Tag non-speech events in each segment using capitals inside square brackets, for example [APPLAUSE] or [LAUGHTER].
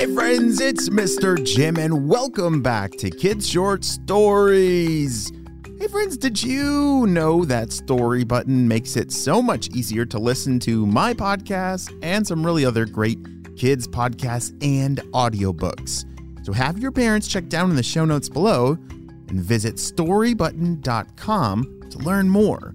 Hey friends, it's Mr. Jim, and welcome back to Kids Short Stories. Hey friends, did you know that Storybutton makes it so much easier to listen to my podcast and some really other great kids podcasts and audiobooks? So have your parents check down in the show notes below and visit storybutton.com to learn more.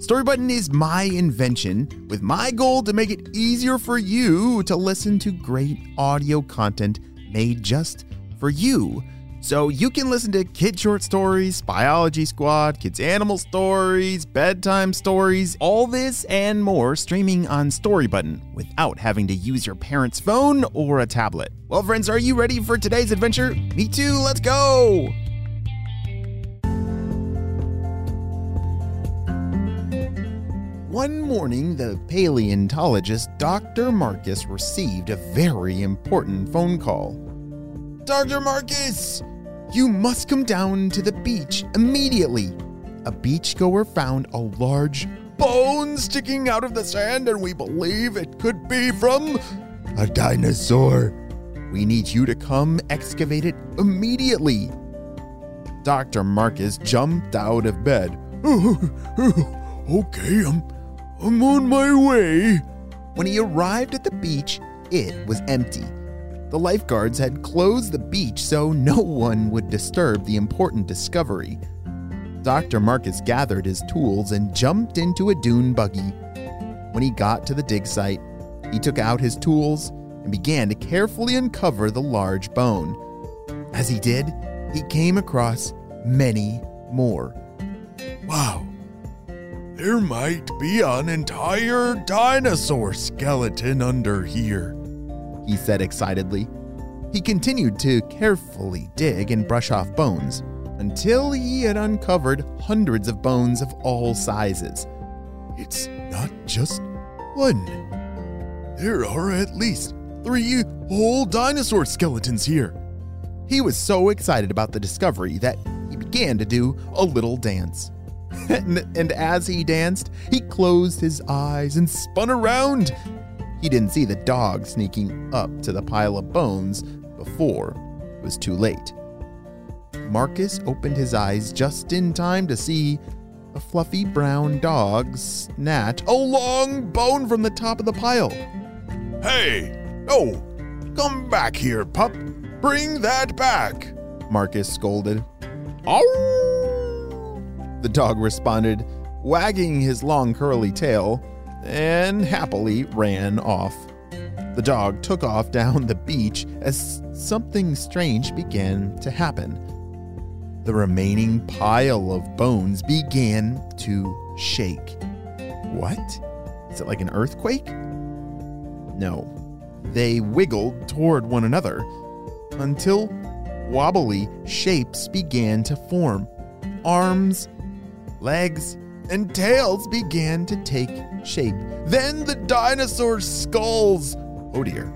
Storybutton is my invention with my goal to make it easier for you to listen to great audio content made just for you. So you can listen to kid short stories, biology squad, kids animal stories, bedtime stories, all this and more streaming on Storybutton without having to use your parents' phone or a tablet. Well, friends, are you ready for today's adventure? Me too, let's go! One morning, the paleontologist Dr. Marcus received a very important phone call. Dr. Marcus, you must come down to the beach immediately. A beachgoer found a large bone sticking out of the sand, and we believe it could be from a dinosaur. We need you to come excavate it immediately. Dr. Marcus jumped out of bed. [LAUGHS] okay, I'm I'm on my way. When he arrived at the beach, it was empty. The lifeguards had closed the beach so no [LAUGHS] one would disturb the important discovery. Dr. Marcus gathered his tools and jumped into a dune buggy. When he got to the dig site, he took out his tools and began to carefully uncover the large bone. As he did, he came across many more. Wow, there might be an entire dinosaur skeleton under here, he said excitedly. He continued to carefully dig and brush off bones until he had uncovered hundreds of bones of all sizes. It's not just one. There are at least three whole dinosaur skeletons here. He was so excited about the discovery that he began to do a little dance. And, and as he danced, he closed his eyes and spun around. He didn't see the dog sneaking up to the pile of bones before it was too late. Marcus opened his eyes just in time to see a fluffy brown dog snatch a long bone from the top of the pile. Hey, no, come back here, pup. Bring that back, Marcus scolded. Ow! The dog responded, wagging his long curly tail, and happily ran off. The dog took off down the beach as something strange began to happen. The remaining pile of bones began to shake. What? Is it like an earthquake? No. They wiggled toward one another until wobbly shapes began to form. Arms, legs, and tails began to take shape. Then the dinosaurs' skulls, oh dear,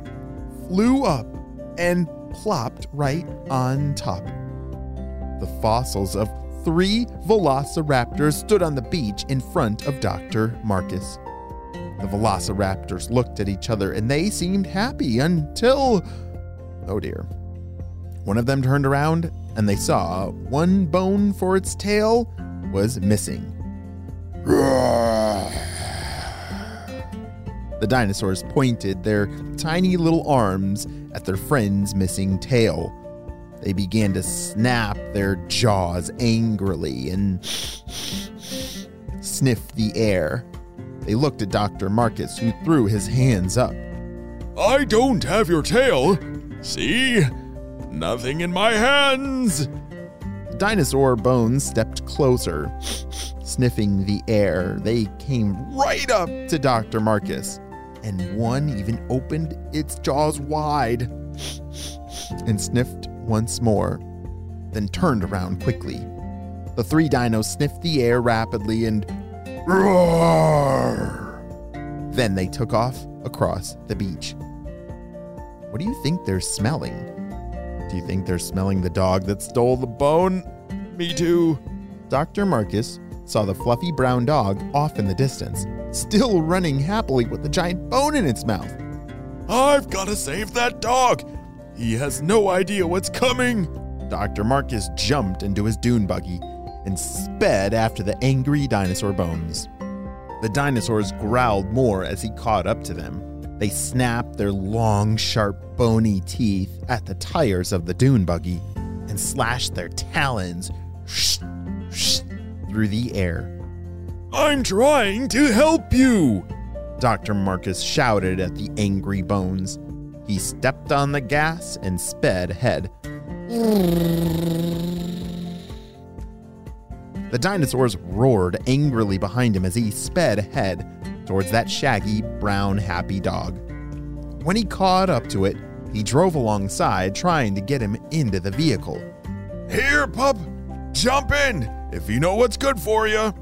flew up and plopped right on top. The fossils of three velociraptors stood on the beach in front of Dr. Marcus. The velociraptors looked at each other and they seemed happy until. Oh dear. One of them turned around and they saw one bone for its tail was missing. The dinosaurs pointed their tiny little arms at their friend's missing tail. They began to snap their jaws angrily and sniff the air. They looked at Dr. Marcus, who threw his hands up. I don't have your tail. See? Nothing in my hands. Dinosaur bones stepped closer, sniffing the air. They came right up to Dr. Marcus, and one even opened its jaws wide and sniffed once more, then turned around quickly. The three dinos sniffed the air rapidly and roar. Then they took off across the beach. What do you think they're smelling? Do you think they're smelling the dog that stole the bone? Me too. Dr. Marcus saw the fluffy brown dog off in the distance, still running happily with the giant bone in its mouth. I've got to save that dog. He has no idea what's coming. Dr. Marcus jumped into his dune buggy and sped after the angry dinosaur bones. The dinosaurs growled more as he caught up to them. They snapped their long, sharp, bony teeth at the tires of the dune buggy and slashed their talons through the air. I'm trying to help you, Dr. Marcus shouted at the angry bones. He stepped on the gas and sped ahead. The dinosaurs roared angrily behind him as he sped ahead towards that shaggy, brown, happy dog. When he caught up to it, he drove alongside, trying to get him into the vehicle. Here, pup, jump in if you know what's good for you.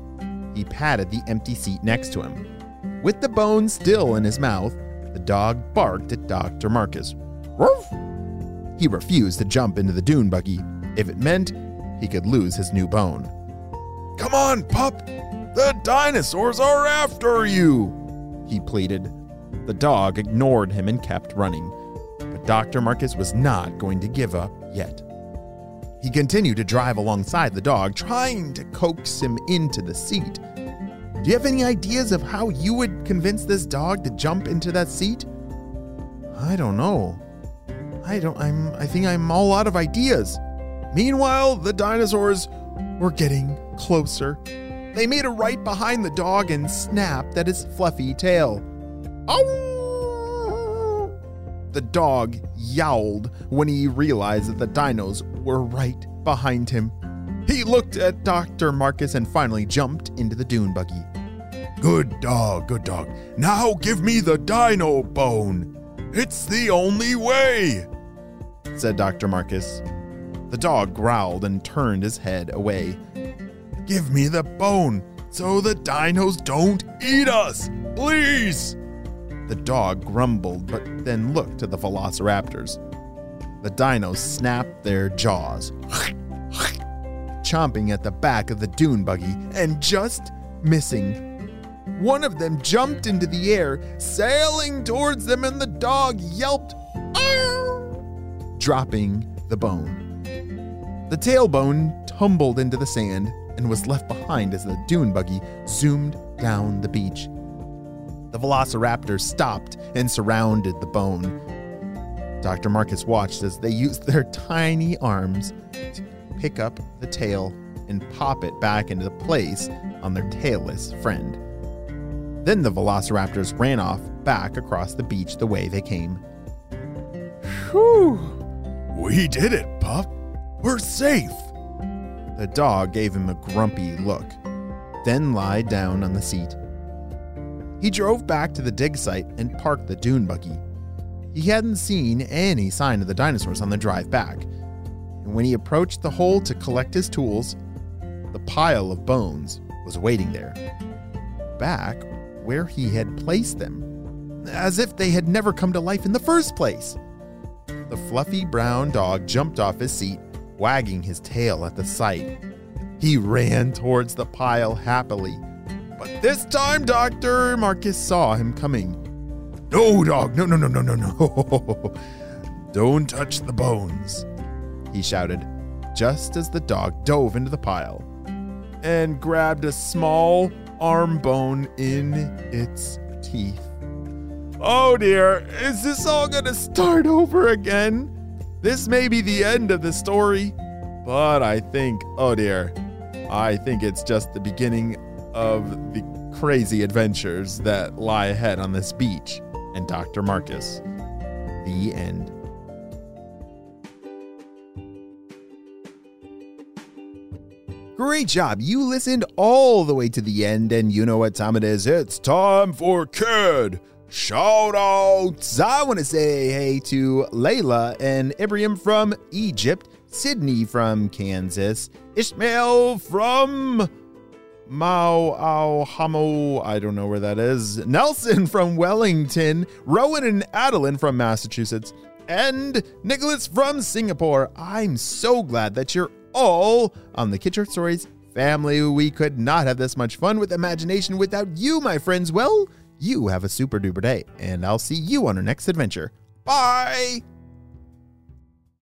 He patted the empty seat next to him. With the bone still in his mouth, the dog barked at Dr. Marcus. Ruff! He refused to jump into the dune buggy if it meant he could lose his new bone. Come on, pup! The dinosaurs are after you! He pleaded. The dog ignored him and kept running, but Dr. Marcus was not going to give up yet. He continued to drive alongside the dog, trying to coax him into the seat. Do you have any ideas of how you would convince this dog to jump into that seat? I don't know. I don't I'm I think I'm all out of ideas. Meanwhile, the dinosaurs were getting closer. They made a right behind the dog and snapped at his fluffy tail. Ow! The dog yowled when he realized that the dinos were right behind him. He looked at Dr. Marcus and finally jumped into the dune buggy. Good dog, good dog. Now give me the dino bone. It's the only way, said Dr. Marcus. The dog growled and turned his head away. Give me the bone so the dinos don't eat us, please. The dog grumbled, but then looked at the velociraptors. The dinos snapped their jaws, chomping at the back of the dune buggy and just missing. One of them jumped into the air, sailing towards them, and the dog yelped, dropping the bone. The tailbone tumbled into the sand and was left behind as the dune buggy zoomed down the beach. The velociraptors stopped and surrounded the bone. Dr. Marcus watched as they used their [LAUGHS] tiny arms to pick up the tail and pop it back into place on their tailless friend. Then the velociraptors ran off back across the beach the way they came. Whew! We did it, pup. We're safe. The dog gave him a grumpy look, then lied down on the seat. He drove back to the dig site and parked the dune buggy. He hadn't seen any sign of the dinosaurs on the drive back, and when he approached the hole to collect his tools, the pile of bones was waiting there, back where he had placed them, as if they had never come to life in the first place. The fluffy brown dog jumped off his seat, wagging his tail at the sight. He ran towards the pile happily, but this time Dr. Marcus saw him coming. No, dog, no, no, no, no, no, no. [LAUGHS] Don't touch the bones, he shouted, just as the dog dove into the pile and grabbed a small arm bone in its teeth. Oh dear, is this all gonna start over again? This may be the end of the story, but I think, oh dear, I think it's just the beginning of the crazy adventures that lie ahead on this beach and Dr. Marcus. The end. Great job. You listened all the way to the end, and you know what time it is. It's time for Kid Shout outs. I want to say hey to Layla and Ibrahim from Egypt, Sydney from Kansas, Ishmael from Mao Au Hamo, I don't know where that is, [LAUGHS] Nelson from Wellington, Rowan and Adeline from Massachusetts, and Nicholas from Singapore. I'm so glad that you're all on the Short Stories family. We could not have this much fun with imagination without you, my friends. Well, you have a super duper day, and I'll see you on our next adventure. Bye!